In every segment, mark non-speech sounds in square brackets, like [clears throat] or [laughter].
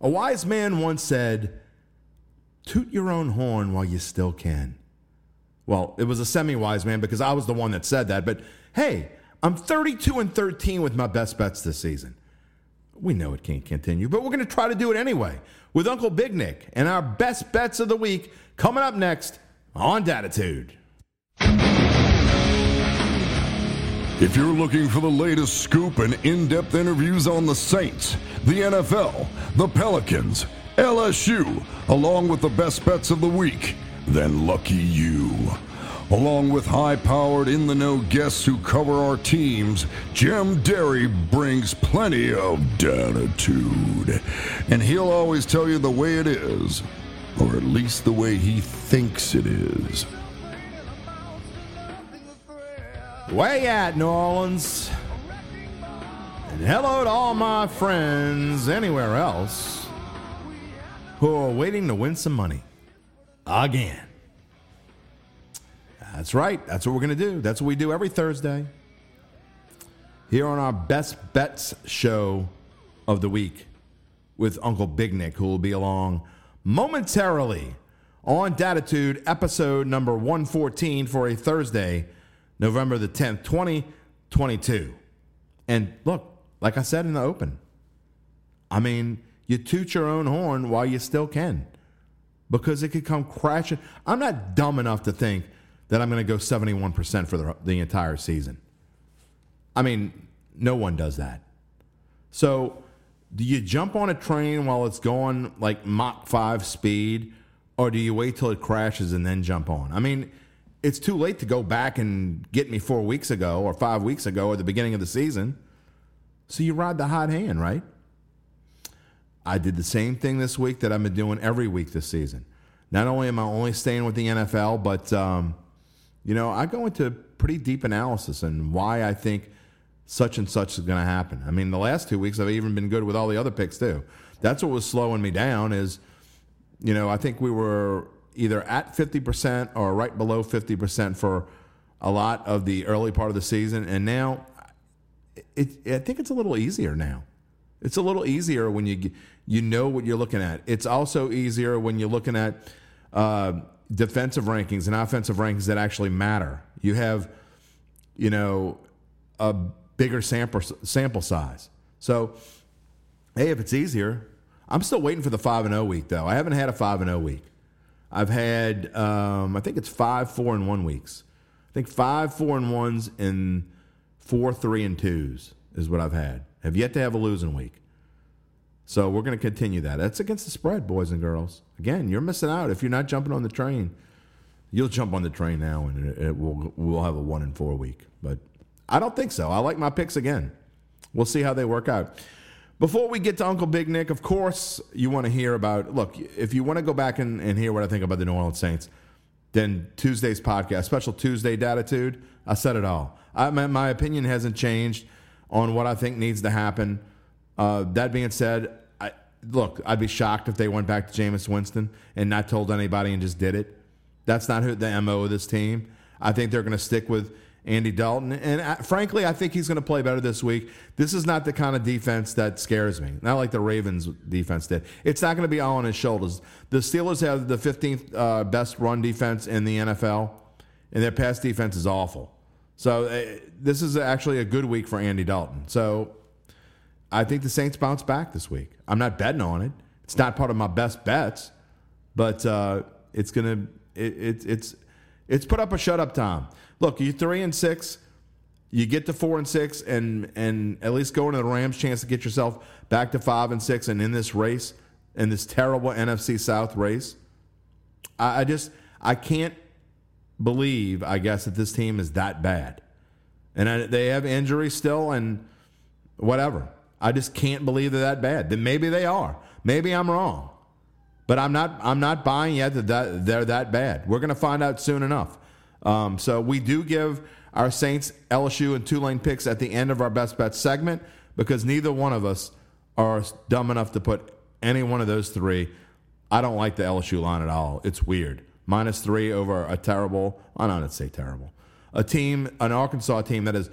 A wise man once said, Toot your own horn while you still can. Well, it was a semi wise man because I was the one that said that, but hey, I'm 32 and 13 with my best bets this season. We know it can't continue, but we're going to try to do it anyway with Uncle Big Nick and our best bets of the week coming up next on Datitude. If you're looking for the latest scoop and in depth interviews on the Saints, the NFL, the Pelicans, LSU, along with the best bets of the week, then lucky you. Along with high powered, in the know guests who cover our teams, Jim Derry brings plenty of datitude. And he'll always tell you the way it is, or at least the way he thinks it is. Way at New Orleans. And hello to all my friends anywhere else who are waiting to win some money. Again. That's right. That's what we're going to do. That's what we do every Thursday. Here on our Best Bets show of the week with Uncle Big Nick, who will be along momentarily on Datitude, episode number 114 for a Thursday, November the 10th, 2022. And look, like I said in the open, I mean, you toot your own horn while you still can because it could come crashing. I'm not dumb enough to think that I'm going to go 71% for the, the entire season. I mean, no one does that. So, do you jump on a train while it's going like Mach 5 speed, or do you wait till it crashes and then jump on? I mean, it's too late to go back and get me four weeks ago or five weeks ago or the beginning of the season. So, you ride the hot hand, right? I did the same thing this week that I've been doing every week this season. Not only am I only staying with the NFL, but um, you know I go into pretty deep analysis and why I think such and such is going to happen. I mean, the last two weeks I've even been good with all the other picks too. That's what was slowing me down. Is you know I think we were either at fifty percent or right below fifty percent for a lot of the early part of the season, and now it, I think it's a little easier now. It's a little easier when you you know what you're looking at. It's also easier when you're looking at uh, defensive rankings and offensive rankings that actually matter. You have, you know, a bigger sample sample size. So, hey, if it's easier, I'm still waiting for the five and zero week though. I haven't had a five and zero week. I've had, um, I think it's five four and one weeks. I think five four and ones and four three and twos is what I've had. Have yet to have a losing week. So we're going to continue that. That's against the spread, boys and girls. Again, you're missing out if you're not jumping on the train. You'll jump on the train now, and it, will we'll have a one in four week. But I don't think so. I like my picks again. We'll see how they work out. Before we get to Uncle Big Nick, of course, you want to hear about. Look, if you want to go back and, and hear what I think about the New Orleans Saints, then Tuesday's podcast, special Tuesday Datitude, I said it all. I, my, my opinion hasn't changed on what I think needs to happen. Uh, that being said, I, look, I'd be shocked if they went back to Jameis Winston and not told anybody and just did it. That's not who the mo of this team. I think they're going to stick with Andy Dalton, and I, frankly, I think he's going to play better this week. This is not the kind of defense that scares me. Not like the Ravens defense did. It's not going to be all on his shoulders. The Steelers have the 15th uh, best run defense in the NFL, and their pass defense is awful. So uh, this is actually a good week for Andy Dalton. So I think the Saints bounce back this week. I'm not betting on it. It's not part of my best bets, but uh, it's gonna it, it, it's it's put up a shut up time. Look, you three and six, you get to four and six, and and at least go into the Rams' chance to get yourself back to five and six, and in this race, in this terrible NFC South race, I, I just I can't believe, I guess, that this team is that bad. And I, they have injuries still and whatever. I just can't believe they're that bad. Then maybe they are. Maybe I'm wrong. But I'm not I'm not buying yet that, that they're that bad. We're going to find out soon enough. Um, so we do give our Saints, LSU, and Tulane picks at the end of our best bet segment because neither one of us are dumb enough to put any one of those three. I don't like the LSU line at all. It's weird minus three over a terrible, I don't say terrible, a team, an Arkansas team that has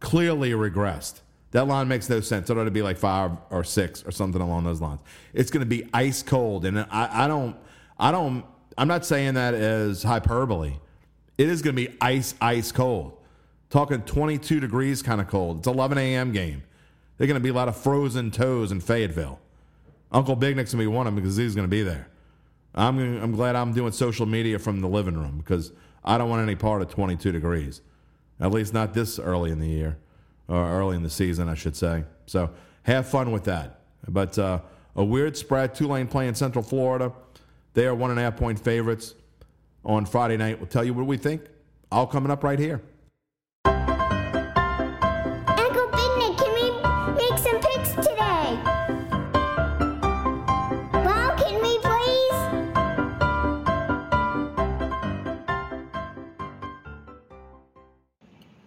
clearly regressed. That line makes no sense. It ought to be like five or six or something along those lines. It's going to be ice cold, and I, I don't, I don't, I'm not saying that as hyperbole. It is going to be ice, ice cold. Talking 22 degrees kind of cold. It's 11 a.m. game. They're going to be a lot of frozen toes in Fayetteville. Uncle Big Nick's going to be one of them because he's going to be there. I'm, I'm glad I'm doing social media from the living room because I don't want any part of 22 degrees. At least not this early in the year or early in the season, I should say. So have fun with that. But uh, a weird spread. Tulane playing Central Florida. They are one and a half point favorites on Friday night. We'll tell you what we think. All coming up right here. Uncle Big Nick, can we make some picks today? Mom, can we please?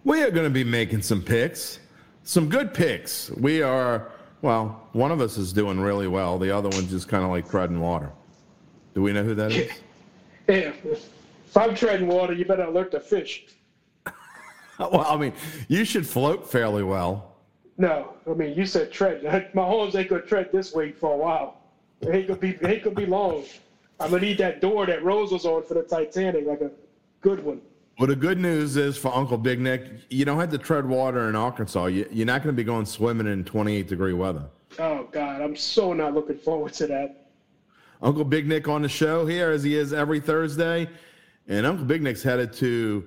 We are going to be making some picks, some good picks. We are, well, one of us is doing really well. The other one's just kind of like treading water. Do we know who that is? Yeah, if I'm treading water, you better alert the fish. [laughs] Well, I mean, you should float fairly well. No, I mean you said tread. [laughs] My horns ain't gonna tread this way for a while. It ain't gonna be. It ain't gonna be long. I'm gonna need that door that Rose was on for the Titanic, like a good one. Well, the good news is for Uncle Big Nick, you don't have to tread water in Arkansas. You, you're not going to be going swimming in 28 degree weather. Oh God, I'm so not looking forward to that. Uncle Big Nick on the show here as he is every Thursday. And Uncle Big Nick's headed to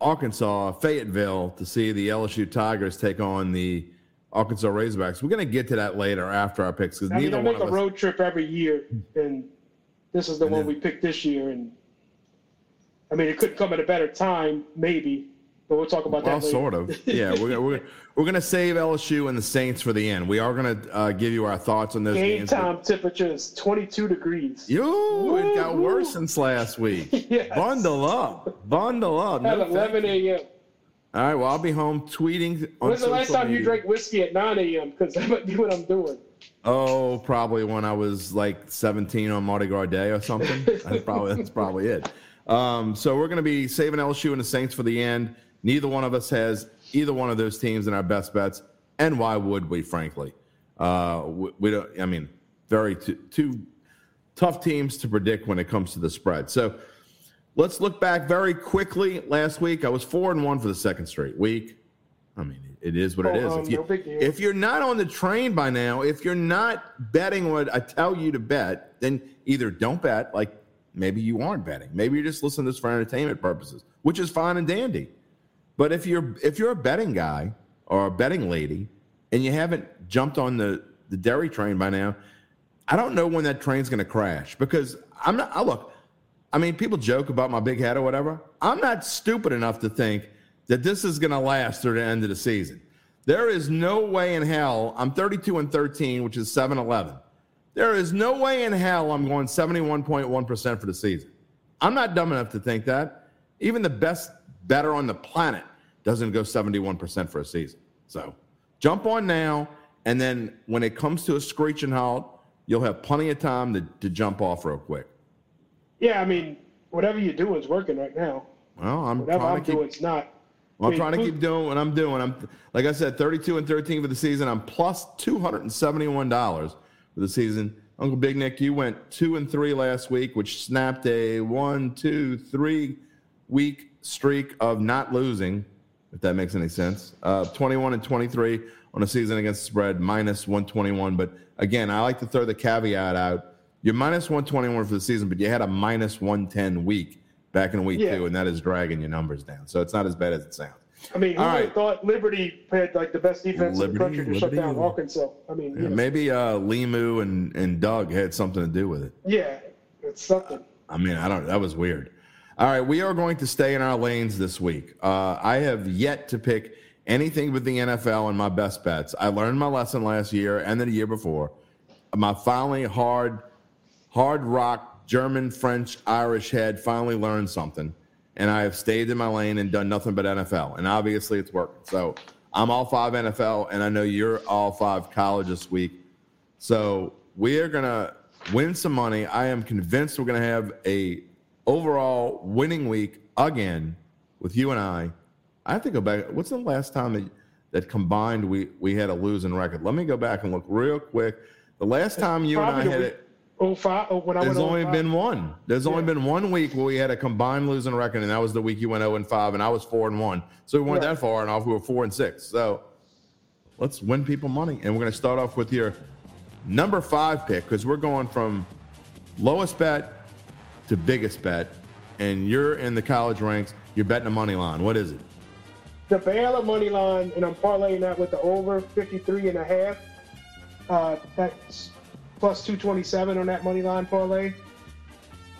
Arkansas, Fayetteville, to see the LSU Tigers take on the Arkansas Razorbacks. We're going to get to that later after our picks because mean, neither I one make of a us. road trip every year, and this is the one then- we picked this year. And I mean, it could come at a better time, maybe, but we'll talk about Well, that later. sort of. Yeah, we're, we're, we're going to save LSU and the Saints for the end. We are going to uh, give you our thoughts on those Game games. time temperature is 22 degrees. You it got worse since last week. [laughs] Yes. Bundle up. Bundle up. At No, thank 11 a.m. All right, well, I'll be home tweeting on When's the last time you drank whiskey at 9 a.m.? Because that might be what I'm doing. Oh, probably when I was like 17 on Mardi Gras Day or something. [laughs] that's probably that's probably it. Um, so we're going to be saving LSU and the Saints for the end. Neither one of us has either one of those teams in our best bets, and why would we? Frankly, uh, we, we don't. I mean, very two, two tough teams to predict when it comes to the spread. So let's look back very quickly. Last week, I was four and one for the second straight week. I mean, it is what it Oh, is. um, If you, no if you're not on the train by now, if you're not betting what I tell you to bet, then either don't bet, like maybe you aren't betting. Maybe you're just listening to this for entertainment purposes, which is fine and dandy. But if you're if you're a betting guy or a betting lady and you haven't jumped on the, the Derry train by now, I don't know when that train's gonna crash because I'm not I look, I mean, people joke about my big head or whatever. I'm not stupid enough to think that this is going to last through the end of the season. There is no way in hell. I'm 32 and 13, which is 7 11. There is no way in hell I'm going 71.1% for the season. I'm not dumb enough to think that. Even the best better on the planet doesn't go 71% for a season. So jump on now. And then when it comes to a screeching halt, you'll have plenty of time to, to jump off real quick. Yeah, I mean, whatever you're doing is working right now. Well, I'm Whatever trying I'm to keep doing, it's not. Well, I'm I mean, trying to keep doing what I'm doing. I'm like I said, 32 and 13 for the season. I'm plus 271 dollars for the season. Uncle Big Nick, you went two and three last week, which snapped a one, two, three week streak of not losing. If that makes any sense, uh, 21 and 23 on a season against spread, minus 121. But again, I like to throw the caveat out. You're minus 121 for the season, but you had a minus 110 week back in week Yeah. two, and that is dragging your numbers down. So it's not as bad as it sounds. I mean, who All right. thought Liberty had like the best defense in the country to shut down Arkansas? I mean, Yeah, maybe uh, Limu and, and Doug had something to do with it. yeah it's something. I mean, I don't. That was weird. All right, we are going to stay in our lanes this week. Uh, I have yet to pick anything but the NFL in my best bets. I learned my lesson last year and then the year before. My finally hard, hard rock German, French, Irish head finally learned something, and I have stayed in my lane and done nothing but NFL. And obviously, it's working. So I'm all five NFL, and I know you're all five college this week. So we are gonna win some money. I am convinced we're gonna have a overall winning week again with you and I. I have to go back. What's the last time that that combined we we had a losing record. Let me go back and look real quick. The last time you and I Probably had it, Oh five. Oh, when I there's only 05. been one. There's only been one week where we had a combined losing record, and that was the week you went 0 and 5, and I was 4 and 1. So we weren't Right. that far and off. We were 4 and 6. So let's win people money. And we're going to start off with your number five pick because we're going from lowest bet to biggest bet. And you're in the college ranks. You're betting a money line. What is it? the Baylor money line, and I'm parlaying that with the over 53 and a half. Uh, that's plus 227 on that money line parlay.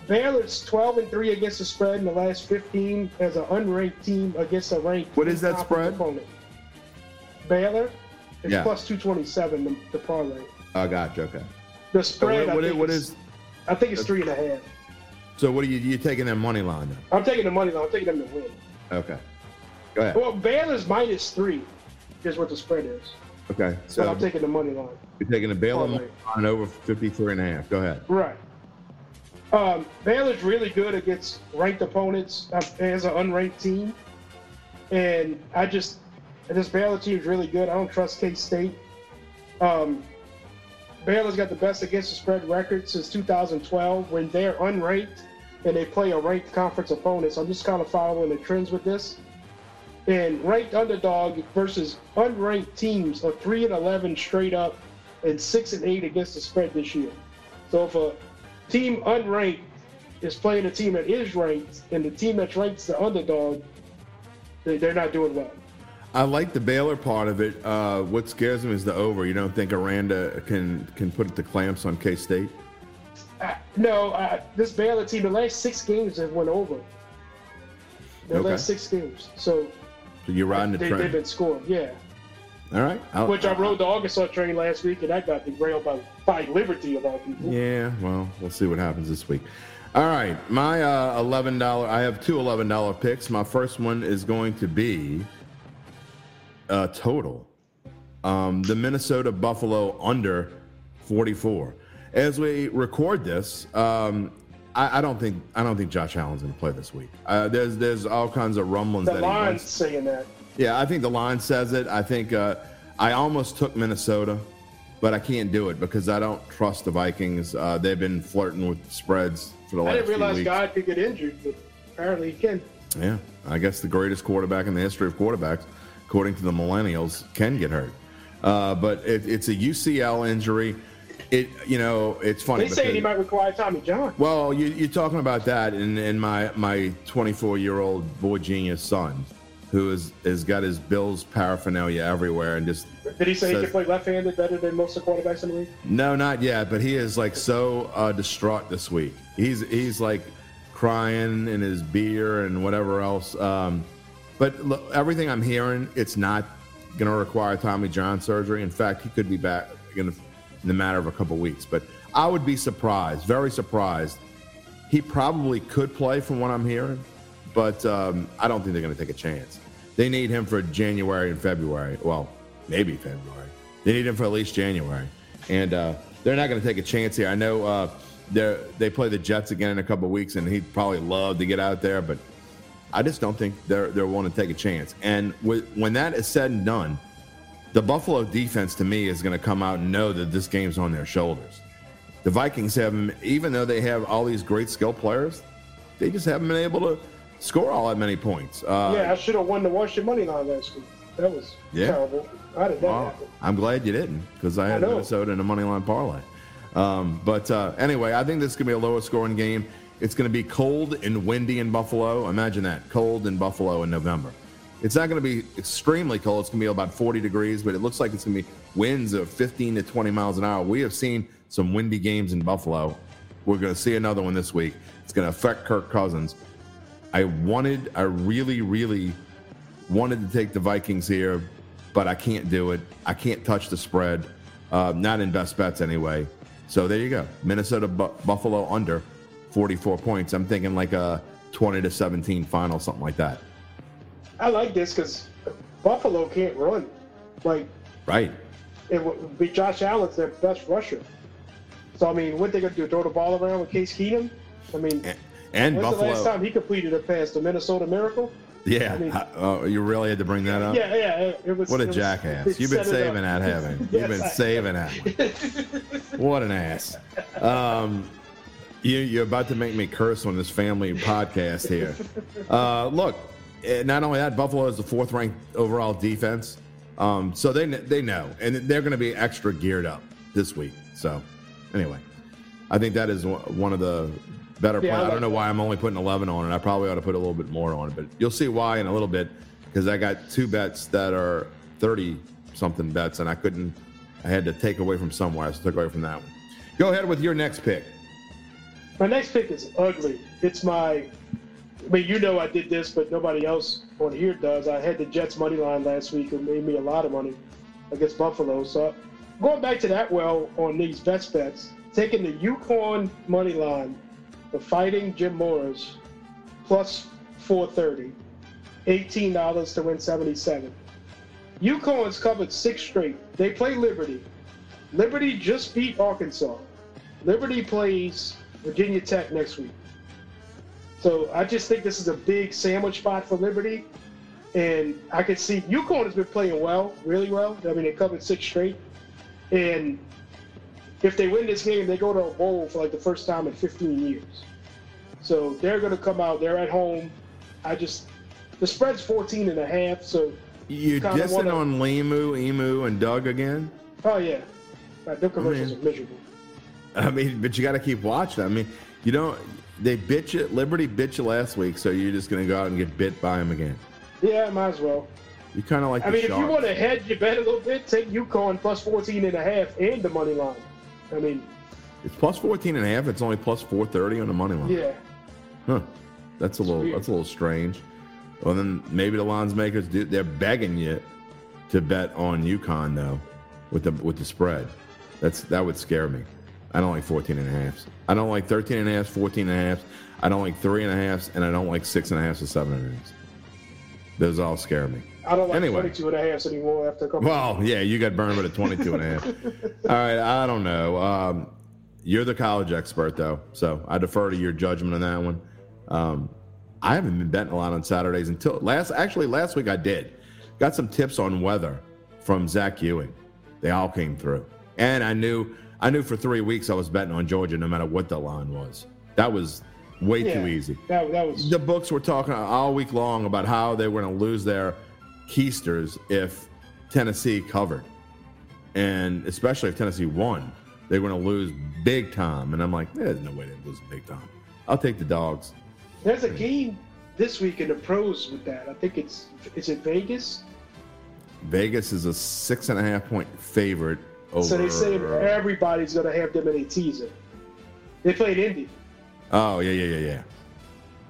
Baylor's 12 and 3 against the spread in the last 15 as an unranked team against a ranked. What is that spread? Opponent. Baylor is Yeah. plus 227 the, the parlay. Oh, gotcha. Okay. The So spread, what, what, I, what is, is? I think it's three and a half. So what are you? You taking that money line? Then? I'm taking the money line. I'm taking them to win. Okay. Go ahead. Well, Baylor's minus three is what the spread is. Okay. So So I'm taking the money line. you're taking the Baylor money line over 53 and a half. Go ahead. Right. Um, Baylor's really good against ranked opponents uh, as an unranked team, and I just this Baylor team is really good. I don't trust K State. Um, Baylor's got the best against the spread record since 2012 when they're unranked and they play a ranked conference opponent. So I'm just kind of following the trends with this. And ranked underdog versus unranked teams are three and 11 straight up, and six and eight against the spread this year. So if a team unranked is playing a team that is ranked, and the team that's ranked is the underdog, they, they're not doing well. I like the Baylor part of it. Uh, what scares me is the over. You don't think Aranda can can put the clamps on K State? Uh, no, uh, this Baylor team, the last six games have went over. The Okay. last six games, so So you're riding the they, trend. they've been scoring. Yeah, All right. I'll- which I rode the Arkansas train last week, and I got derailed by by Liberty of all people. Yeah. Well, we'll see what happens this week. All right. My uh, eleven dollar. I have two eleven dollar picks. My first one is going to be uh, total. Um, the Minnesota Buffalo under 44. As we record this, um, I, I don't think I don't think Josh Allen's going to play this week. Uh, there's there's all kinds of rumblings The that line's saying that. Yeah, I think the line says it. I think uh, I almost took Minnesota, but I can't do it because I don't trust the Vikings. Uh, they've been flirting with spreads for the I last I didn't few realize weeks. God could get injured, but apparently he can. Yeah, I guess the greatest quarterback in the history of quarterbacks, according to the millennials, can get hurt. Uh, but it, it's a UCL injury. It you know it's funny. They say he might require Tommy John. well, you, you're talking about that, and, and my my 24 year old boy genius son, who is has got his Bills paraphernalia everywhere, and just Did he say he says- can play left-handed better than most of the quarterbacks in the league? no, not yet, but he is like so uh, distraught this week. He's he's like crying in his beer and whatever else. Um, but look, everything I'm hearing, it's not going to require Tommy John surgery. In fact, he could be back in, the, in the matter of a couple weeks. But I would be surprised, very surprised. He probably could play from what I'm hearing, but um, I don't think they're going to take a chance. They need him for January and February. Well, maybe February. They need him for at least January, and uh, they're not going to take a chance here. I know uh, they they play the Jets again in a couple weeks, and he'd probably love to get out there, but I just don't think they're they're willing to take a chance. And with, when that is said and done, the Buffalo defense to me is going to come out and know that this game's on their shoulders. The Vikings have, even though they have all these great skill players, they just haven't been able to score all that many points. Uh, yeah, I should have won the Washington money line last week. That was Yeah. terrible. How did Well, happen? I'm glad you didn't because I had I. Minnesota in a money line parlay. Um, but uh, anyway, I think this is going to be a lower scoring game. It's going to be cold and windy in Buffalo. Imagine that cold in Buffalo in November. It's not going to be extremely cold. It's going to be about 40 degrees, but it looks like it's going to be winds of 15 to 20 miles an hour. We have seen some windy games in Buffalo. We're going to see another one this week. It's going to affect Kirk Cousins. I wanted, I really, really wanted to take the Vikings here, but I can't do it. I can't touch the spread, uh, not in best bets anyway. So there you go. Minnesota Bu- Buffalo under 44 points. I'm thinking like a 20 to 17 final, something like that. I like this because Buffalo can't run. Like, Right. it would be Josh Allen's their best rusher. So, I mean, what they going to do? Throw the ball around with Case Keenum? I mean, And, and when's the last time he completed a pass? The Minnesota Miracle? Yeah. I mean- oh, you really had to bring that up? Yeah, yeah. It was. What a was- jackass. it You've been saving that, haven't you? You've [laughs] been I- saving that. [laughs] What an ass. Um, you, you're about to make me curse on this family podcast here. Uh, look, eh, not only that, Buffalo is the fourth ranked overall defense. Um, so they, they know, and they're going to be extra geared up this week. So, anyway, I think that is one- of the better Yeah. I I don't know why I'm only putting 11 on it. I probably ought to put a little bit more on it, but you'll see why in a little bit because I got two bets that are 30 something bets, and I couldn't. I had to take away from somewhere, so I took away from that one. Go ahead with your next pick. My next pick is ugly. It's my. I mean, you know I did this, but nobody else on here does. I had the Jets money line last week. It made me a lot of money against Buffalo. So going back to that well on these best bets, taking the UConn money line, the Fighting Jim Moras, plus 430, $18 to win 77. UConn's covered six straight. They play Liberty. Liberty just beat Arkansas. Liberty plays Virginia Tech next week. So I just think this is a big sandwich spot for Liberty. And I can see UConn has been playing well, really well. I mean, they covered six straight. And if they win this game, they go to a bowl for like the first time in 15 years. So they're going to come out. They're at home. I just, the spread's 14 and a half. So, You Kinda dissing wanna- on Limu, Emu, and Doug again? oh, yeah. Right, their commercials man. are miserable. I mean, but you got to keep watching. I mean, you don't. They bitch you. Liberty bitch you last week, so you're just going to go out and get bit by them again. Yeah, might as well. You kind of like I mean, if you want to hedge your bet a little bit, take UConn plus 14 and a half and the money line. I mean, It's plus 14 and a half. It's only plus 430 on the money line. yeah. Huh. That's a little weird. that's a little strange. Well then maybe the lines makers do they're begging you to bet on UConn though with the with the spread. That's that would scare me. I don't like 14 and a halves. I don't like 13 and a halves, 14 and a halves. I don't like three and a halves, and I don't like six and a halves or seven and a halves. Those all scare me. I don't like Anyway. 22 and a half anymore after a couple. Well, yeah, you got burned with a 22 and a half. [laughs] All right, I don't know. Um, you're the college expert, though, so I defer to your judgment on that one. Um, I haven't been betting a lot on Saturdays until last. Actually, last week I did. Got some tips on weather from Zach Ewing. They all came through, and I knew I knew for three weeks I was betting on Georgia no matter what the line was. That was way yeah, too easy That, that was the books were talking all week long about how they were going to lose their keisters if Tennessee covered, and especially if Tennessee won, they were going to lose big time. And I'm like, there's no way they lose big time. I'll take the dogs. There's a game this week in the pros with that. I think it's is it Vegas. Vegas is a six and a half point favorite over. So they say everybody's gonna have them in a teaser. They played Indy. Oh yeah, yeah, yeah, yeah.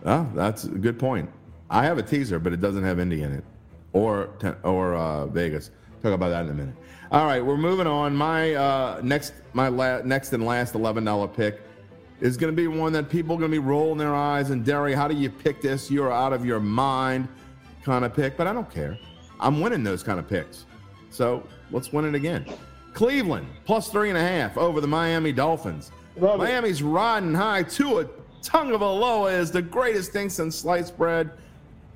Oh, that's a good point. I have a teaser, but it doesn't have Indy in it, or or uh, Vegas. Talk about that in a minute. All right, we're moving on. My uh, next, my la- next and last eleven dollar pick is going to be one that people are going to be rolling their eyes. And Derry, how do you pick this? You're out of your mind, kind of pick. But I don't care. I'm winning those kind of picks. So let's win it again. Cleveland plus three and a half over the Miami Dolphins. Love it. Miami's riding high to a tongue of a loa is the greatest thing since sliced bread.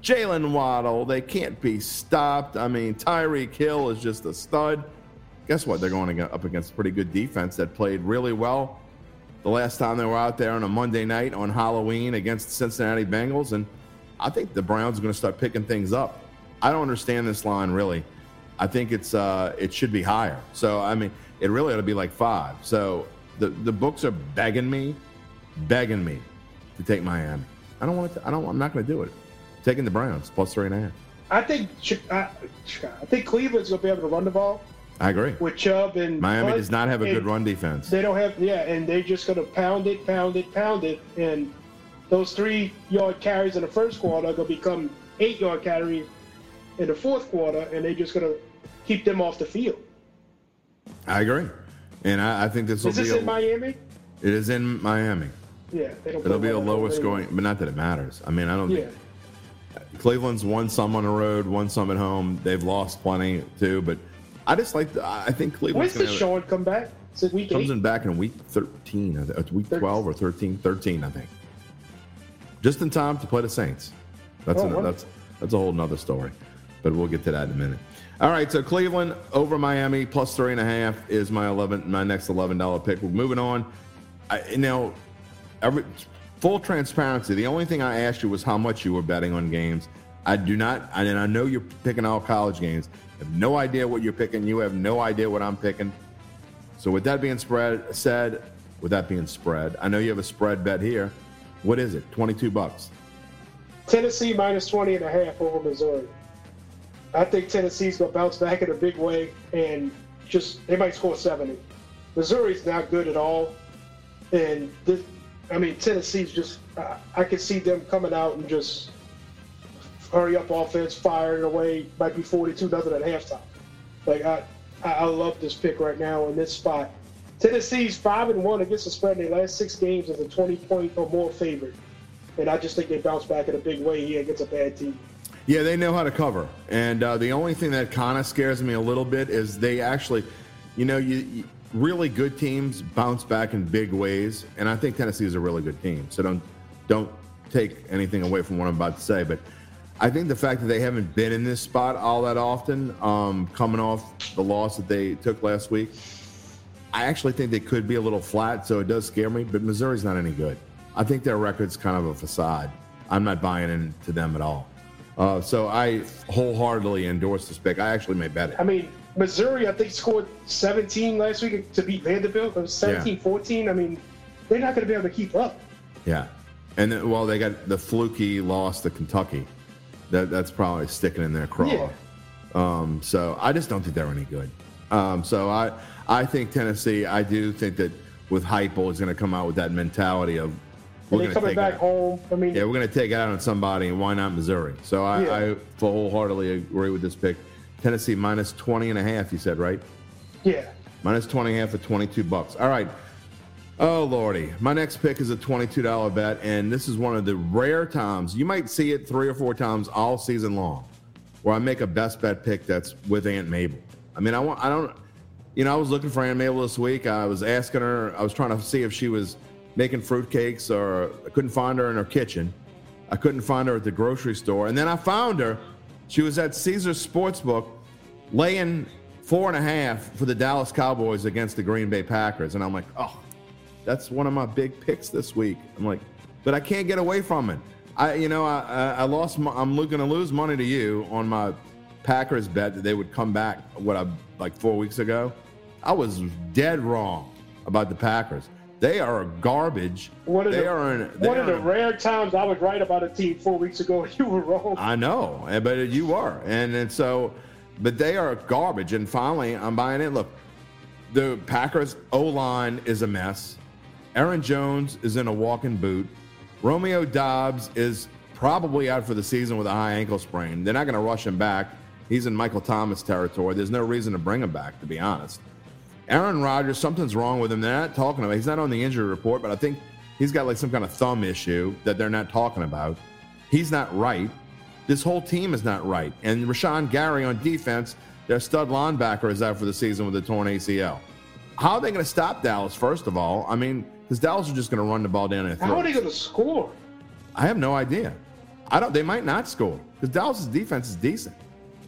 Jaylen Waddle, they can't be stopped. I mean, Tyreek Hill is just a stud. Guess what? They're going up against a pretty good defense that played really well the last time they were out there on a Monday night on Halloween against the Cincinnati Bengals. And I think the Browns are going to start picking things up. I don't understand this line really. I think it's uh, it should be higher. So I mean, it really ought to be like five. So the the books are begging me, begging me to take Miami. I don't want to. I don't. I'm not going to do it. Taking the Browns plus three and a half. I think I, I think Cleveland's gonna be able to run the ball I agree. with Chubb and Miami does not have a good run defense. They don't have yeah, and they're just gonna pound it, pound it, pound it, and those three yard carries in the first quarter are gonna become eight yard carries in the fourth quarter, and they're just gonna keep them off the field. I agree, and I, I think this will be. Is this A, in Miami? it is in Miami. Yeah, they don't. It'll be a well at home lowest anyway. going, but not that it matters. I mean, I don't Yeah, think Cleveland's won some on the road, won some at home. They've lost plenty too, but I just like. The, I think Cleveland's when's Deshaun come back? Is it week comes eight? in back in week 13, I thi- uh, week Thirteen. 12 or 13, 13, I think. Just in time to play the Saints. That's Oh, an, that's That's a whole nother story, but we'll get to that in a minute. All right, so Cleveland over Miami plus three and a half is my eleven, my next eleven dollar pick. We're moving on. I, know, every, full transparency. The only thing I asked you was how much you were betting on games. I do not, and I know you're picking all college games. I have no idea what you're picking. You have no idea what I'm picking. So with that being spread said, with that being spread, I know you have a spread bet here. What is it? 22 bucks. Tennessee minus 20 and a half over Missouri. I think Tennessee's going to bounce back in a big way and just, they might score 70. Missouri's not good at all. And this, I mean, Tennessee's just, uh, I could see them coming out and just hurry up offense, firing away, might be 42 nothing at halftime. Like, I, I love this pick right now in this spot. Tennessee's 5 and 1 against the spread in their last six games as a 20 point or more favorite. And I just think they bounce back in a big way here against a bad team. Yeah, they know how to cover. And uh, the only thing that kind of scares me a little bit is they actually, you know, you, you, really good teams bounce back in big ways, and I think Tennessee is a really good team. So don't don't take anything away from what I'm about to say, but I think the fact that they haven't been in this spot all that often, um, coming off the loss that they took last week, I actually think they could be a little flat. So it does scare me. But Missouri's not any good. I think their record's kind of a facade. I'm not buying into them at all. Uh, so I wholeheartedly endorse this pick. I actually may bet it. I mean, Missouri, I think, scored 17 last week to beat Vanderbilt. It was 17 yeah. 14. I mean, they're not going to be able to keep up. Yeah. And then, well, they got the fluky loss to Kentucky. That, that's probably sticking in their craw. Yeah. Um, so I just don't think they're any good. Um, so I, I think Tennessee, I do think that with Heupel is going to come out with that mentality of we're going to coming back home. I mean, yeah, we're going to take it out on somebody, and why not Missouri? So I, yeah. I wholeheartedly agree with this pick. Tennessee minus 20 and a half, you said, right? Yeah. Minus 20 and a half for 22 bucks. All right. Oh, Lordy. My next pick is a $22 bet, and this is one of the rare times, you might see it three or four times all season long, where I make a best bet pick that's with Aunt Mabel. I mean, I want, I don't, you know, I was looking for Aunt Mabel this week. I was asking her, I was trying to see if she was making fruitcakes, or I couldn't find her in her kitchen. I couldn't find her at the grocery store. And then I found her. She was at Caesars Sportsbook laying four and a half for the Dallas Cowboys against the Green Bay Packers. And I'm like, oh, that's one of my big picks this week. I'm like, but I can't get away from it. I, you know, I, I lost. I'm going to lose money to you on my Packers bet that they would come back. What I like four weeks ago. I was dead wrong about the Packers. They are garbage. One of they the, are in, one of the rare times I was right about a team four weeks ago. [laughs] You were wrong. I know, but you were, and and so, but they are garbage. And finally, I'm buying it. Look, the Packers O line is a mess. Aaron Jones is in a walking boot. Romeo Doubs is probably out for the season with a high ankle sprain. They're not going to rush him back. He's in Michael Thomas territory. There's no reason to bring him back, to be honest. Aaron Rodgers, something's wrong with him. They're not talking about. He's not on the injury report, but I think he's got like some kind of thumb issue that they're not talking about. He's not right. This whole team is not right. And Rashan Gary on defense, their stud linebacker is out for the season with a torn ACL. How are they going to stop Dallas? First of all, I mean, because Dallas is just going to run the ball down their throats. How are they going to score? I have no idea. I don't. They might not score because Dallas's defense is decent.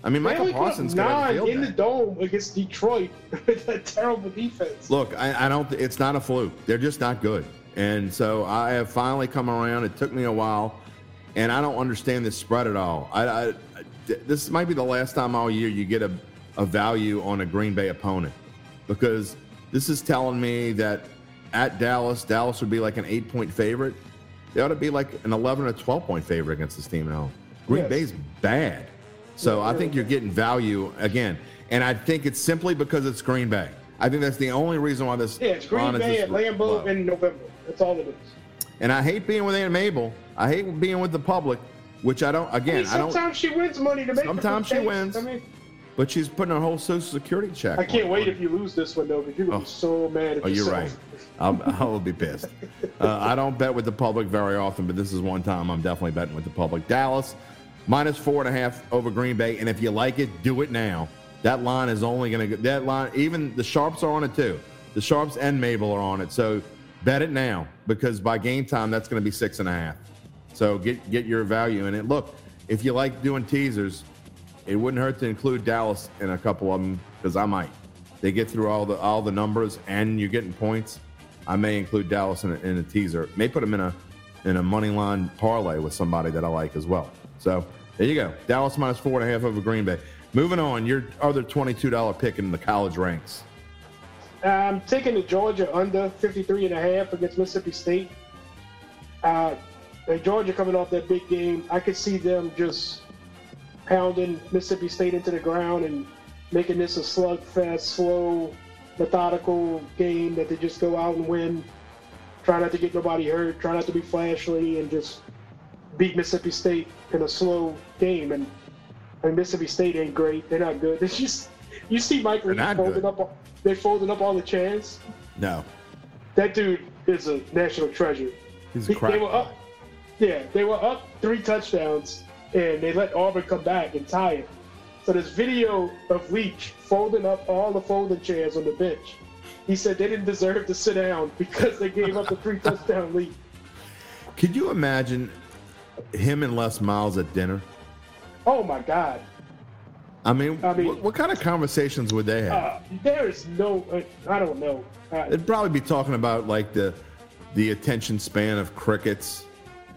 I mean, Michael Parsons nine in the dome against Detroit [laughs] with a terrible defense. Look, I, I, don't. It's not a fluke. They're just not good. And so I have finally come around. It took me a while, and I don't understand this spread at all. I, I this might be the last time all year you get a, a value on a Green Bay opponent because this is telling me that at Dallas, Dallas would be like an eight point favorite. They ought to be like an 11 or 12 point favorite against this team now. Green yes. Bay's bad. So I think you're getting value again, and I think it's simply because it's Green Bay. I think that's the only reason why this. Yeah, it's Green Bay at Lambeau low. in November. That's all it is. And I hate being with Aunt Mabel. I hate being with the public, which I don't. Again, I, mean, I don't. Sometimes she wins money to make. Sometimes she wins. I mean, but she's putting her whole social security check. I can't wait if you lose this one though, because you're oh. be so mad. If oh, you're right. I'll, I will be pissed. [laughs] Uh, I don't bet with the public very often, but this is one time I'm definitely betting with the public. Dallas minus four and a half over Green Bay. And if you like it, do it now. That line is only going to that line. Even the sharps are on it too. The sharps and Mabel are on it. So bet it now because by game time that's going to be six and a half. So get get your value in it. Look, if you like doing teasers, it wouldn't hurt to include Dallas in a couple of them because I might. They get through all the all the numbers and you're getting points. I may include Dallas in a, in a teaser. May put them in a in a money line parlay with somebody that I like as well. So there you go. Dallas minus four and a half over Green Bay. Moving on, your other twenty-two dollar pick in the college ranks. I'm taking the Georgia under 53 and a half against Mississippi State. Uh, Georgia coming off that big game, I could see them just pounding Mississippi State into the ground and making this a slugfest, slow, methodical game that they just go out and win. Try not to get nobody hurt. Try not to be flashy, and just beat Mississippi State in a slow game. And, and Mississippi State ain't great. They're not good. [laughs] It's just you see Mike folding good. up. They're folding up all the chairs. No, That dude is a national treasure. he's He- a crack. They were up, yeah, they were up three touchdowns, and they let Auburn come back and tie it. So this video of Leach folding up all the folding chairs on the bench. He said they didn't deserve to sit down because they gave up the three [laughs] touchdown lead. Could you imagine him and Les Miles at dinner? Oh my God! I mean, I mean- what, what kind of conversations would they have? Uh, there is no, uh, I don't know. Uh, They'd probably be talking about like the the attention span of crickets.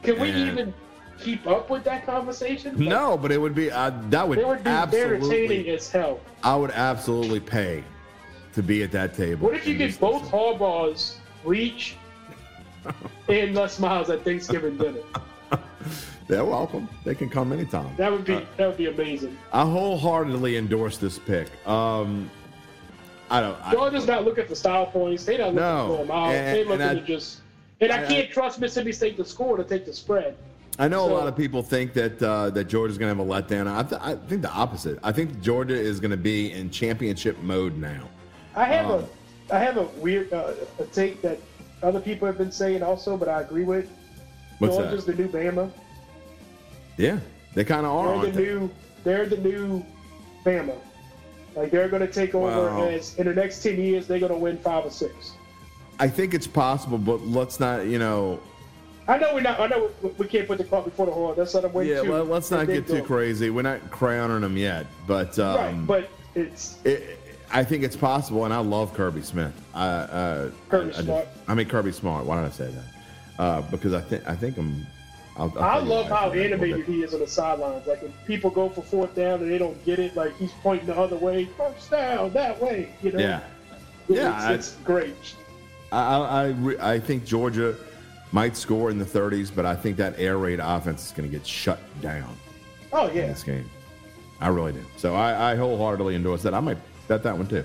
can we even keep up with that conversation? Like, No, but it would be uh, that would would be entertaining as hell. I would absolutely pay to be at that table. What if you get both. Harbaughs, Leach, [laughs] and Les Miles at Thanksgiving dinner? They're welcome. They can come anytime. That would be that would be amazing. I wholeheartedly endorse this pick. Um, I don't. I, Georgia's not looking for style points. They don't looking No, for them out. They I- to just. And I, I- can't trust Mississippi State to score to take the spread. I know a lot of people think that uh, that Georgia's going to have a letdown. I, th- I think the opposite. I think Georgia is going to be in championship mode now. I have Um, a I have a weird uh, a take that other people have been saying also, but I agree with. What's Georgia's that? the new Bama. Yeah, they kind of are. They're the they? new they're the new Bama. Like they're going to take over Wow. as in the next ten years they're going to win five or six. I think it's possible, but let's not. You know, I know we're not. I know we, we can't put the cart before the horse. That's not a way. yeah. to. Let, us not get too go. crazy. We're not crowning them yet, but um, right, but it's it, I think it's possible, and I love Kirby Smith. I, uh, Kirby I, I, Smart. I mean Kirby Smart. Why did I say that? Uh, because I think I think I'm. I'll, I'll I love how in a little animated he is on the sidelines. Like when people go for fourth down and they don't get it, like he's pointing the other way, first down that way. You know, Yeah, It's- Yeah, I- it's, great. I I, I, re- I think Georgia might score in the 30s, but I think that air raid offense is going to get shut down Oh yeah, this game. I really do. So I, I wholeheartedly endorse that. I might bet that one too.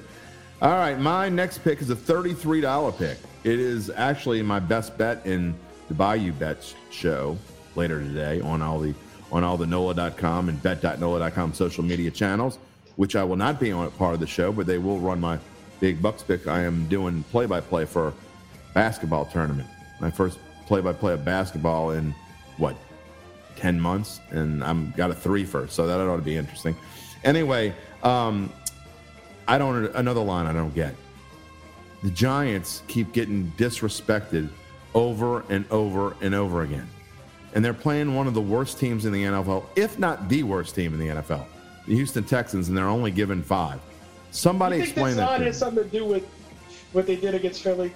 All right, my next pick is a $33 pick. It is actually my best bet in the Bayou Bets show later today on all the on all the NOLA.com and bet.NOLA.com social media channels, which I will not be on part of the show, but they will run my big bucks pick. I am doing play by play for basketball tournament. My first play by play of basketball in what 10 months and I'm got a three first, so that ought to be interesting. Anyway, um, I don't another line I don't get. The Giants keep getting disrespected over and over and over again. And they're playing one of the worst teams in the NFL, if not the worst team in the NFL. The Houston Texans, and they're only given five. Somebody you think explain that. line has something to do with what they did against Philly?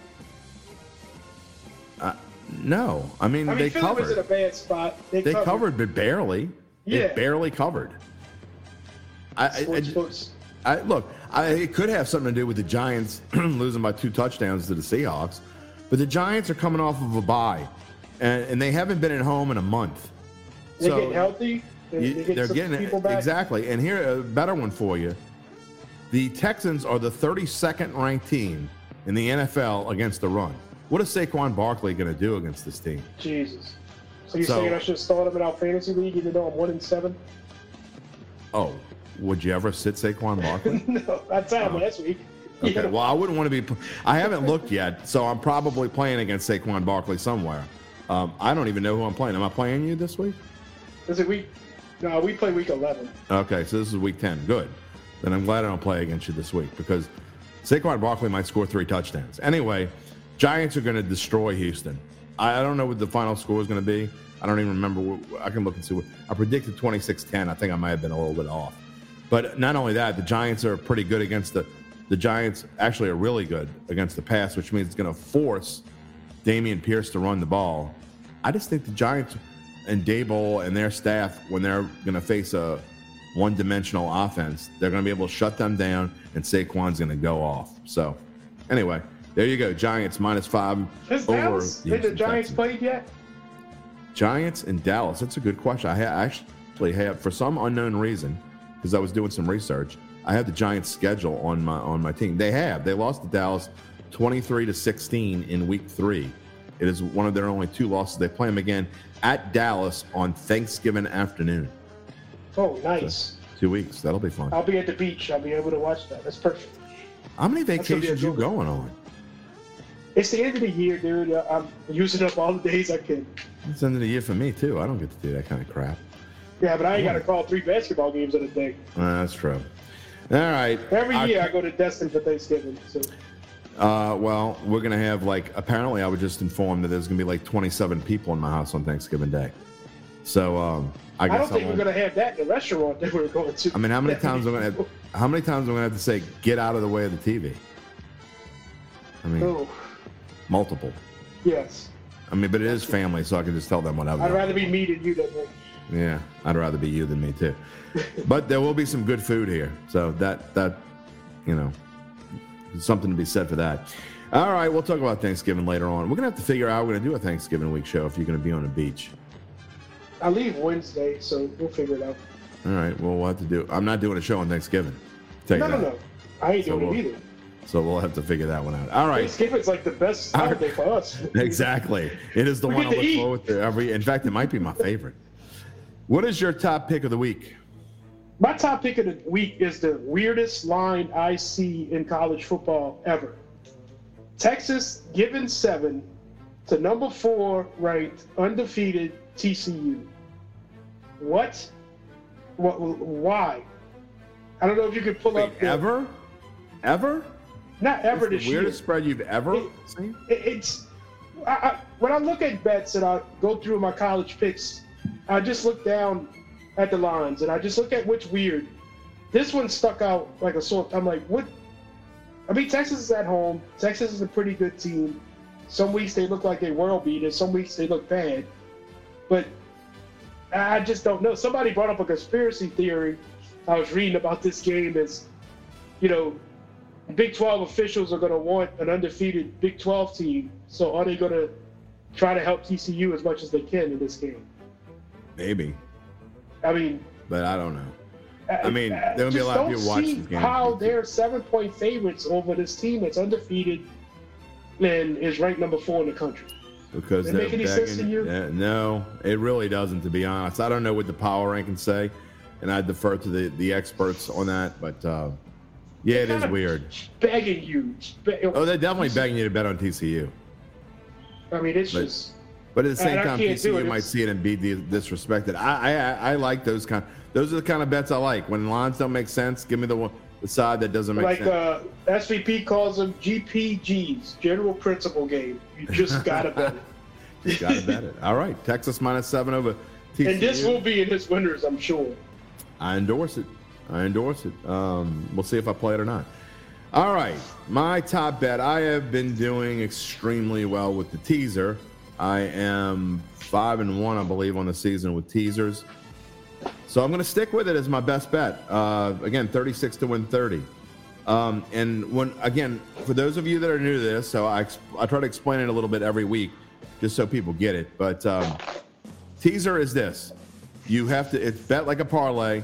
Uh, no, I mean, I mean, they Philly covered. was in a bad spot. They, they covered, but barely. Yeah. They barely covered. I, I- I- I, look, I, it could have something to do with the Giants [clears throat] losing by two touchdowns to the Seahawks, but the Giants are coming off of a bye, and, and they haven't been at home in a month. They're So, getting healthy. They, you- they get they're some getting people it back. exactly. And here, a better one for you: the Texans are the 32nd ranked team in the NFL against the run. What is Saquon Barkley going to do against this team? Jesus. So you So- saying I should start him in our fantasy league even though I'm one in seven? Oh, would you ever sit Saquon Barkley? [laughs] no, I tried last week. Okay, Yeah. well, I wouldn't want to be. I haven't looked yet, so I'm probably playing against Saquon Barkley somewhere. Um, I don't even know who I'm playing. Am I playing you this week? Is it week? No, we play week 11. Okay, so this is week 10. Good. Then I'm glad I don't play against you this week because Saquon Barkley might score three touchdowns. Anyway, Giants are going to destroy Houston. I I don't know what the final score is going to be. I don't even remember. What, I can look and see. What, I predicted 26-10. I think I might have been a little bit off. But not only that, the Giants are pretty good against the. The Giants actually are really good against the pass, which means it's going to force Dameon Pierce to run the ball. I just think the Giants and Daboll and their staff, when they're going to face a one-dimensional offense, they're going to be able to shut them down, and Saquon's going to go off. So, anyway, there you go. Giants minus five Has over Dallas, the did the Giants Texans. played yet? Giants and Dallas. That's a good question. I actually have, for some unknown reason, because I was doing some research, I have the Giants schedule on my on my team. They have. They lost to Dallas 23 to 16 in Week Three. It is one of their only two losses. They play them again at Dallas on Thanksgiving afternoon. Oh, nice. Two weeks. That'll be fun. I'll be at the beach. I'll be able to watch that. That's perfect. How many vacations you going on? It's the end of the year, dude. I'm using up all the days I can. It's the end of the year for me too. I don't get to do that kind of crap. Yeah, but I ain't got to call three basketball games in a day. Uh, that's true. All right. Every year I go to Destin for Thanksgiving. So Uh, well, we're gonna have like apparently I was just informed that there's gonna be like 27 people in my house on Thanksgiving Day. So um, I I, don't think I we're gonna have that in the restaurant that we're going to. I mean, how many times I'm gonna have, how many times I'm gonna have to say get out of the way of the TV? I mean, Oh, multiple. yes. I mean, but it is family, so I can just tell them whatever. I'd rather be me than you that. Yeah, I'd rather be you than me too. but there will be some good food here, so that that you know, something to be said for that. All right, we'll talk about Thanksgiving later on. We're gonna have to figure out we're gonna do a Thanksgiving week show if you're gonna be on the beach. I leave Wednesday, so we'll figure it out. All right, well we'll have to do. I'm not doing a show on Thanksgiving. You No, no, no. I ain't So doing we'll- it either. So we'll have to figure that one out. All right. Thanksgiving's like the best holiday for us. [laughs] Exactly. It is the We one I look eat. forward to every. In fact, it might be my favorite. What is your top pick of the week? My top pick of the week is the weirdest line I see in college football ever. Texas given seven to number four ranked undefeated TCU. What? What? Why? I don't know if you could pull Wait, up the, ever? Ever? not ever this the year. weirdest spread you've ever It- seen? It- it's I, I, when I look at bets and I go through my college picks, I just look down at the lines and I just look at which weird. This one stuck out like a sore. I'm like, what? I mean, Texas is at home. Texas is a pretty good team. Some weeks they look like they world beaters. Some weeks they look bad. But I just don't know. Somebody brought up a conspiracy theory. I was reading about this game is, you know, Big 12 officials are going to want an undefeated Big 12 team. So are they going to try to help TCU as much as they can in this game? Maybe, I mean, but I don't know. I mean, there there'll be a lot of people watching this game. How they're seven point favorites over this team that's undefeated and is ranked number four in the country. Because they're make any sense to begging- you? No, it really doesn't. To be honest, I don't know what the power rankings say, and I defer to the, the experts on that. But uh, yeah, it is weird. Begging you. Be- Oh, they're definitely begging you to bet on TCU. I mean, it's But- just. But at the same And time, TCU might see it and be disrespected. I, I I like those kind. Those are the kind of bets I like. When lines don't make sense, give me the one, the side that doesn't make Like sense. uh, SVP calls them GPGs, General Principle Game. You just [laughs] gotta bet it. You got to bet it. All right, Texas minus seven over TCU. And this will be in his winners, I'm sure. I endorse it. I endorse it. Um, we'll see if I play it or not. All right, my top bet. I have been doing extremely well with the teaser. I am five and one, I believe, on the season with teasers. So I'm going to stick with it as my best bet. Uh, again, 36 to win 30. Um, and when again, for those of you that are new to this, so I, I try to explain it a little bit every week, just so people get it. But um, teaser is this: you have to it's bet like a parlay.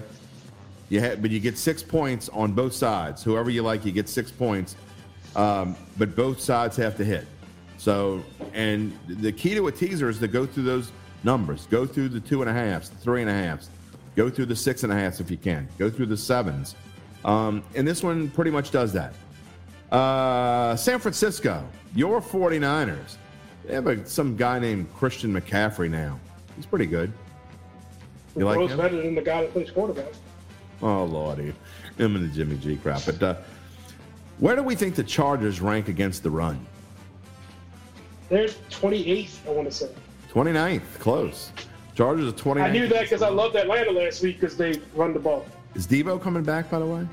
You ha- but you get six points on both sides. Whoever you like, you get six points. Um, but both sides have to hit. So, and the key to a teaser is to go through those numbers. Go through the two and a halves, the three and a halves. Go through the six and a halves if you can. Go through the sevens. Um, and this one pretty much does that. Uh, San Francisco, your 49ers. They have a, some guy named Christian McCaffrey now. He's pretty good. You like him? better than the guy that plays quarterback. Oh lordy, him and the Jimmy G crap. But uh, where do we think the Chargers rank against the run? They're 28th, I want to say. 29th, close. Chargers are 20. I knew that because I loved Atlanta last week because they run the ball. Is Deebo coming back, by the way?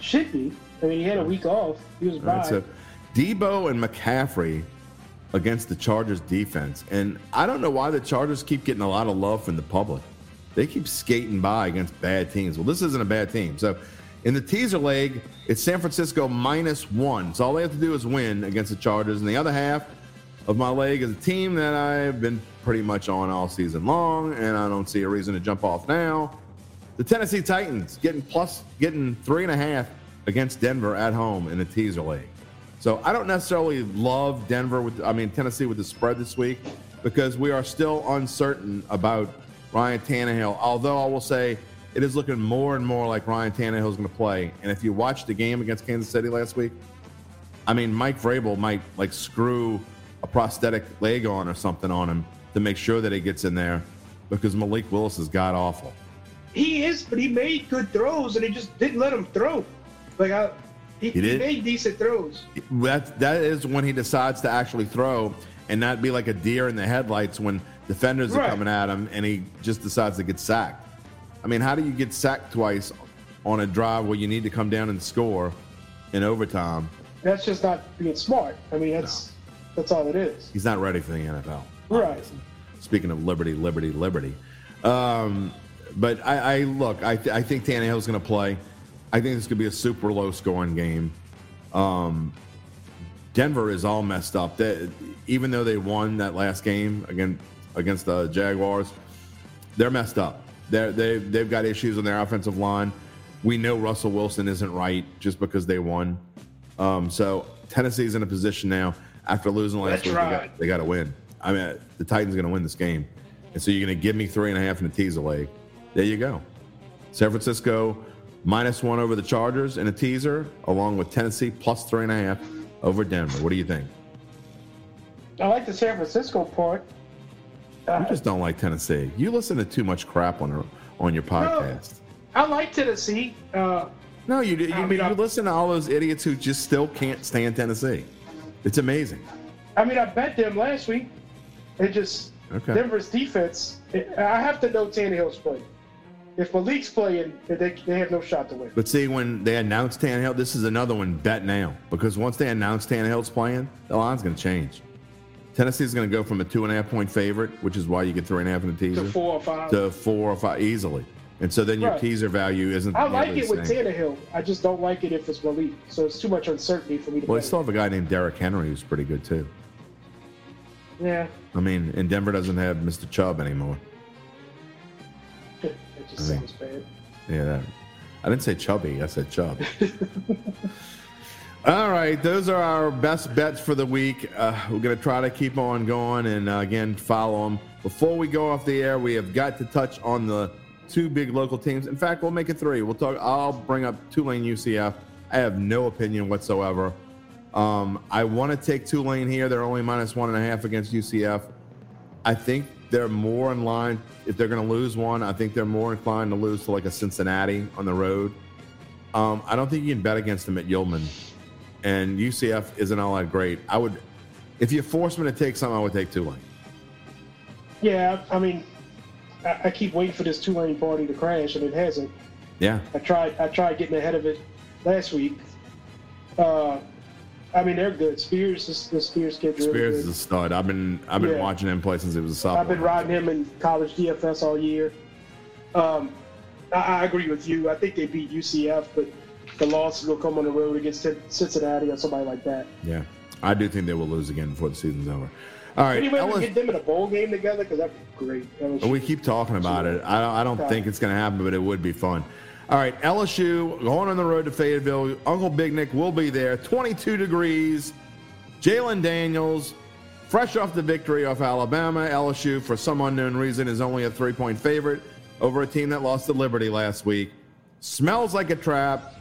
Should be. I mean, he had a week off. He was right, so Deebo and McCaffrey against the Chargers defense. And I don't know why the Chargers keep getting a lot of love from the public. They keep skating by against bad teams. Well, this isn't a bad team. So in the teaser leg, it's San Francisco minus one. So all they have to do is win against the Chargers. And the other half of my leg is a team that I've been pretty much on all season long, and I don't see a reason to jump off now. The Tennessee Titans getting plus getting three and a half against Denver at home in a teaser leg. So I don't necessarily love Denver with I mean Tennessee with the spread this week because we are still uncertain about Ryan Tannehill. Although I will say it is looking more and more like Ryan Tannehill is going to play. And if you watched the game against Kansas City last week, I mean Mike Vrabel might like screw a prosthetic leg on or something on him to make sure that he gets in there because Malik Willis is god awful. He is, but he made good throws, and he just didn't let him throw. Like I, he, He did? made decent throws. That that is when he decides to actually throw and not be like a deer in the headlights when defenders are coming at him and he just decides to get sacked. I mean, how do you get sacked twice on a drive where you need to come down and score in overtime? That's just not being smart. I mean, that's that's all it is. He's not ready for the NFL. Right. Speaking of liberty, liberty, liberty. Um, but I, I look, I, th- I think Tannehill's going to play. I think this could be a super low scoring game. Um, Denver is all messed up. They, even though they won that last game against against the Jaguars, they're messed up. They're, they they've got issues on their offensive line. We know Russell Wilson isn't right just because they won. Um, so Tennessee's in a position now after losing last That's week. They right. got, they got to win. I mean, the Titans going to win this game, and so you're going to give me three and a half in the teaser leg. There you go. San Francisco minus one over the Chargers in a teaser, along with Tennessee plus three and a half over Denver. What do you think? I like the San Francisco part. You Uh, just don't like Tennessee. You listen to too much crap on on your podcast. I like Tennessee. Uh, No, you. You, I mean, you I- listen to all those idiots who just still can't stand Tennessee. It's amazing. I mean, I bet them last week. It just Okay. Denver's defense. It, I have to know Tannehill's playing. If Malik's playing, they, they have no shot to win. But see, when they announced Tannehill, this is another one. Bet now because once they announce Tannehill's playing, the line's going to change. Tennessee's going to go from a two and a half point favorite, which is why you get three and a half in the teaser, To four or five. to four or five easily. And so then your Right. teaser value isn't. I like it with same. Tannehill. I just don't like it if it's Malik. So it's too much uncertainty for me to. Well, they still have a guy named Derrick Henry who's pretty good too. Yeah, I mean, and Denver doesn't have Mr. Chubb anymore. [laughs] it just I mean- sounds bad. Yeah, that, I didn't say chubby. I said Chubb. [laughs] All right, those are our best bets for the week. Uh, we're going to try to keep on going and uh, again follow them. Before we go off the air, we have got to touch on the two big local teams. In fact, we'll make it three. We'll talk. I'll bring up Tulane UCF. I have no opinion whatsoever. Um, I want to take Tulane here. They're only minus one and a half against UCF. I think they're more in line. If they're going to lose one, I think they're more inclined to lose to like a Cincinnati on the road. Um, I don't think you can bet against them at Yulman, and UCF isn't all that great. I would, if you force me to take something, I would take Tulane. Yeah, I mean, I, I keep waiting for this Tulane party to crash, and it hasn't. Yeah, I tried. I tried getting ahead of it last week. Uh, I mean, they're good. Spears, this, this Spears kid's really Spears good. is a stud. I've been I've been Yeah. watching him play since he was a sophomore. I've been riding him in college DFS all year. Um, I, I agree with you. I think they beat UCF, but the loss will come on the road against Cincinnati or somebody like that. Yeah, I do think they will lose again before the season's over. All right, Anyway, we get them in a bowl game together because that'd be great. Was- We keep talking about it. I don't, I don't think it's going to happen, but it would be fun. All right, LSU going on the road to Fayetteville. Uncle Big Nick will be there. 22 degrees. Jalen Daniels, fresh off the victory off Alabama. LSU, for some unknown reason, is only a three point favorite over a team that lost to Liberty last week. Smells like a trap.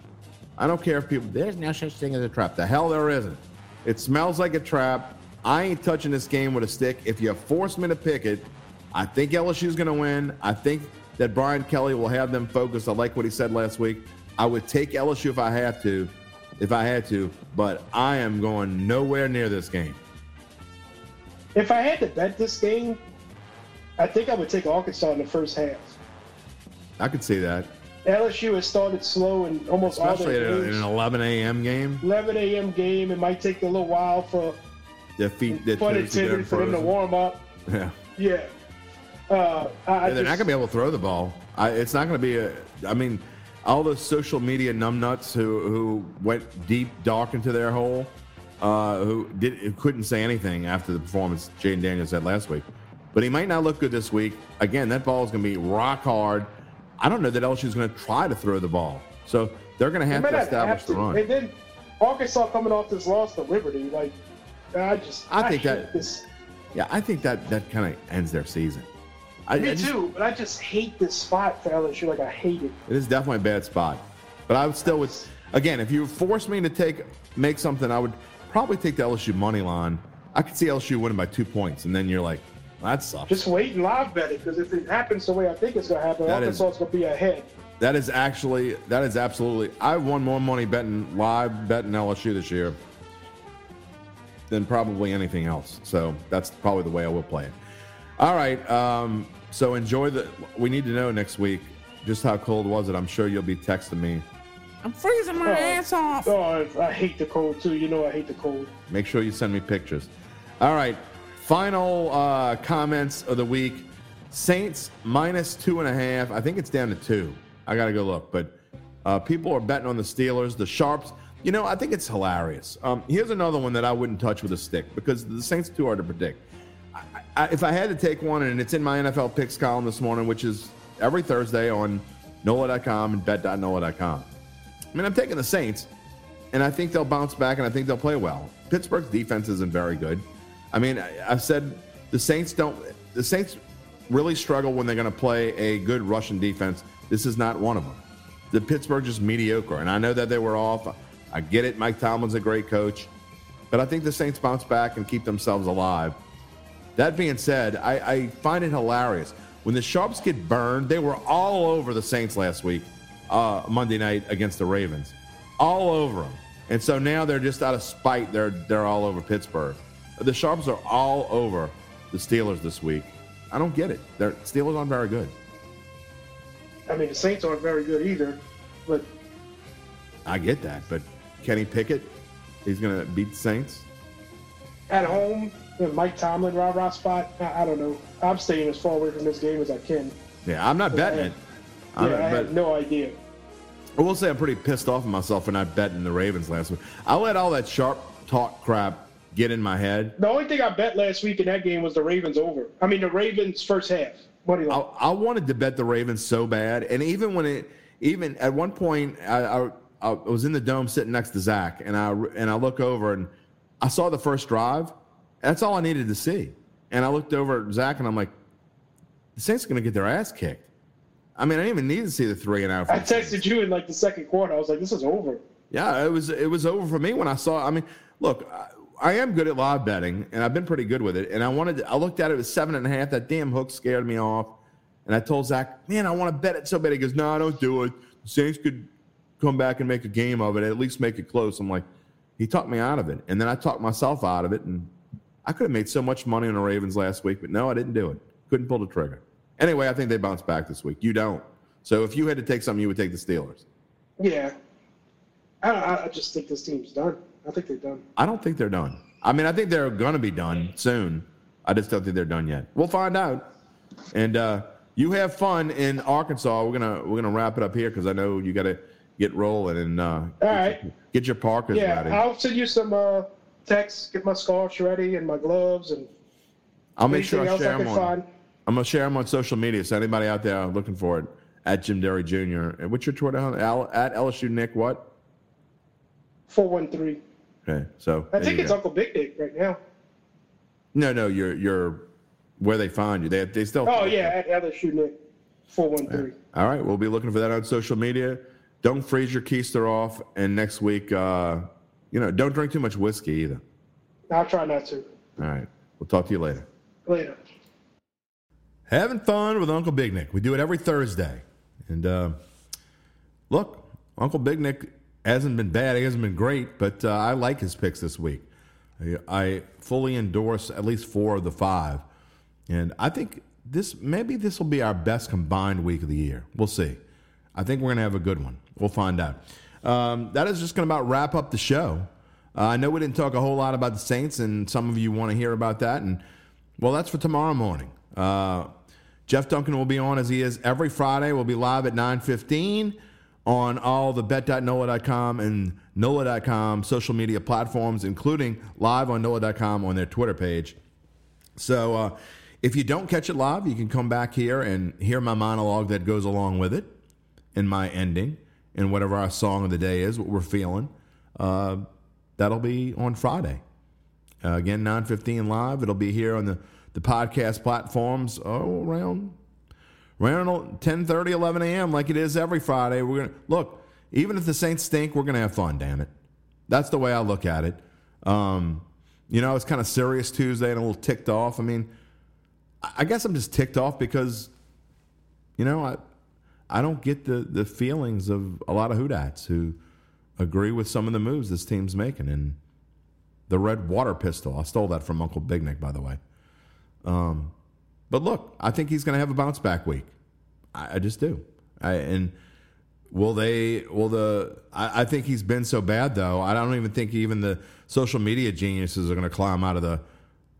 I don't care if people, there's no such thing as a trap. The hell there isn't. It smells like a trap. I ain't touching this game with a stick. If you force me to pick it, I think LSU's going to win. I think that Brian Kelly will have them focused. I like what he said last week. I would take LSU if I had to, if I had to, but I am going nowhere near this game. If I had to bet this game, I think I would take Arkansas in the first half. I could see that, LSU has started slow in almost especially all their in an 11 a.m. game. 11 a.m. game. It might take a little while for Their feet, their to intended for them to warm up. [laughs] Yeah. Yeah. Uh, I, Yeah, they're not gonna be able to throw the ball. I, it's not gonna be a. I mean, all those social media numbnuts who who went deep, dark into their hole, uh, who did who couldn't say anything after the performance Jayden Daniels had last week. But he might not look good this week. Again, that ball is gonna be rock hard. I don't know that LSU's gonna try to throw the ball, so they're gonna have might to establish have the run. And then Arkansas coming off this loss to Liberty, like I just I think hate that- this. Yeah, I think that that kind of ends their season. I, Me I just- too, but I just hate this spot for LSU. Like I hate it. It is definitely a bad spot. But I would still would again, if you force me to take make something, I would probably take the LSU money line. I could see LSU winning by two points, and then you're like, well, that sucks. Just wait and live bet it because if it happens the way I think it's going to happen, That Arkansas is going to be ahead. that is actually that is absolutely. I've won more money betting live betting LSU this year than probably anything else. So that's probably the way I will play it. All right. Um, so enjoy the. We need to know next week just how cold was it. I'm sure you'll be texting me. I'm freezing my Oh. ass off. Oh, I hate the cold too. You know I hate the cold. Make sure you send me pictures. All right. Final uh, comments of the week. Saints minus two and a half. I think it's down to two. I got to go look. But uh, people are betting on the Steelers, the Sharps. You know, I think it's hilarious. Um, here's another one that I wouldn't touch with a stick because the Saints are too hard to predict. I, I, if I had to take one, and it's in my NFL picks column this morning, which is every Thursday on NOLA.com and bet.NOLA.com. I mean, I'm taking the Saints, and I think they'll bounce back, and I think they'll play well. Pittsburgh's defense isn't very good. I mean, I've said the Saints don't. The Saints really struggle when they're going to play a good rushing defense. This is not one of them. The Pittsburgh just mediocre, and I know that they were off. I get it. Mike Tomlin's a great coach, but I think the Saints bounce back and keep themselves alive. That being said, I, I find it hilarious when the Sharps get burned. They were all over the Saints last week, uh, Monday night against the Ravens, all over them. And so now they're just out of spite. They're they're all over Pittsburgh. The Sharps are all over the Steelers this week. I don't get it. The Steelers aren't very good. I mean, the Saints aren't very good either, but I get that, but Kenny Pickett, he's gonna beat the Saints. at home, Mike Tomlin Rob rah spot. I, I don't know. I'm staying as far away from this game as I can. Yeah, I'm not betting it. I'm Yeah, not- I but- have no idea. I will say I'm pretty pissed off at myself for not betting the Ravens last week. I let all that sharp talk crap get in my head. The only thing I bet last week in that game was the Ravens over. I mean, the Ravens first half money I, line. I wanted to bet the Ravens so bad, and even when it, even at one point, I, I, I was in the dome sitting next to Zach, and I and I look over and I saw the first drive. That's all I needed to see, and I looked over at Zach, and I'm like, the Saints are going to get their ass kicked. I mean, I didn't even need to see the three and out. I texted you in like the second quarter. I was like, "This is over." Yeah, it was it was over for me when I saw. I mean, look, I, I am good at live betting, and I've been pretty good with it. And I wanted, to, I looked at it, it was seven and a half. That damn hook scared me off. And I told Zach, man, I want to bet it so bad. He goes, no, don't do it. The Saints could come back and make a game of it, at least make it close. I'm like, he talked me out of it, and then I talked myself out of it, and I could have made so much money on the Ravens last week, but no, I didn't do it. Couldn't pull the trigger. Anyway, I think they bounce back this week. You don't. So if you had to take something, you would take the Steelers. Yeah. I, I I just think this team's done. I think they're done. I don't think they're done. I mean, I think they're going to be done soon. I just don't think they're done yet. We'll find out. And uh, you have fun in Arkansas. We're gonna we're gonna wrap it up here because I know you got to get rolling and uh, All get, right. your, get your Parkers Yeah, ready. I'll send you some uh, texts, get my scarves ready and my gloves and I'll make sure I share I them on. find. I'm gonna share them on social media. So anybody out there looking for it at Jim Derry Jr. And what's your Twitter? handle? Al, at LSU Nick what? 413. Okay, so I think it's go. Uncle Big Dick right now. no, no. You're you're where they find you. They they still. Oh, yeah, at LSU Nick. 413. All right, we'll be looking for that on social media. Don't freeze your keister off, and next week, uh, you know, don't drink too much whiskey either. I'll try not to. All right, we'll talk to you later. Later. Having fun with Uncle Big Nick. We do it every Thursday, and uh, look, Uncle Big Nick hasn't been bad. He hasn't been great, but uh, I like his picks this week. I, I fully endorse at least four of the five, and I think this maybe this will be our best combined week of the year. We'll see. I think we're going to have a good one. We'll find out. Um, that is just going to about wrap up the show. Uh, I know we didn't talk a whole lot about the Saints, and some of you want to hear about that. And well, that's for tomorrow morning. Uh, Jeff Duncan will be on as he is every Friday. We'll be live at 9:15 on all the bet.nola.com and nola.com social media platforms, including live on nola.com on their Twitter page. So uh, if you don't catch it live, you can come back here and hear my monologue that goes along with it and my ending and whatever our song of the day is, what we're feeling. Uh, that'll be on Friday. Uh, again, 9.15 live. It'll be here on the, the podcast platforms oh, around, around 10.30, 11 a.m. like it is every Friday. We're gonna Look, even if the Saints stink, we're going to have fun, damn it. That's the way I look at it. Um, you know, it's kind of serious Tuesday and a little ticked off. I mean, I guess I'm just ticked off because, you know, I I don't get the the feelings of a lot of Who Dats who agree with some of the moves this team's making. And the red water pistol, I stole that from Uncle Big Nick, by the way. Um, but look, I think he's going to have a bounce back week. I, I just do. I, and will they? Will the? I, I think he's been so bad though. I don't even think even the social media geniuses are going to climb out of the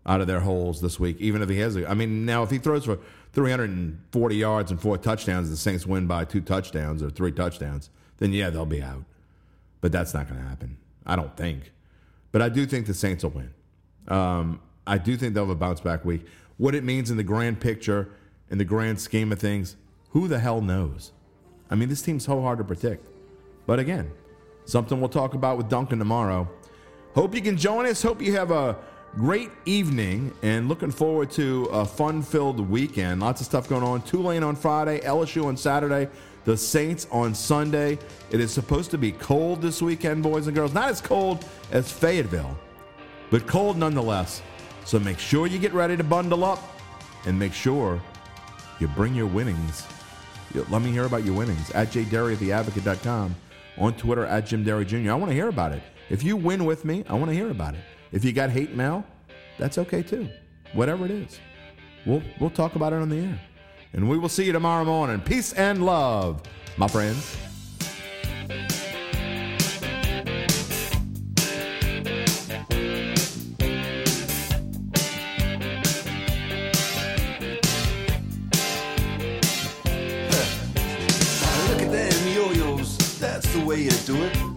out of their holes this week, even if he has. A, I mean, now if he throws for 340 yards and four touchdowns, the Saints win by two touchdowns or three touchdowns, then yeah, they'll be out. But that's not going to happen. I don't think. But I do think the Saints will win. Um, I do think they'll have a bounce back week. What it means in the grand picture, in the grand scheme of things, who the hell knows? I mean, this team's so hard to predict. But again, something we'll talk about with Duncan tomorrow. Hope you can join us. Hope you have a great evening and looking forward to a fun filled weekend. Lots of stuff going on. Tulane on Friday, LSU on Saturday, the Saints on Sunday. It is supposed to be cold this weekend, boys and girls. Not as cold as Fayetteville, but cold nonetheless. So make sure you get ready to bundle up and make sure you bring your winnings. Let me hear about your winnings at jderry on Twitter at Jim Derry Jr. I want to hear about it. If you win with me, I want to hear about it. If you got hate mail, that's okay too. Whatever it is. We'll, we'll talk about it on the air. And we will see you tomorrow morning. Peace and love, my friends. Look at them yo-yos, that's the way you do it.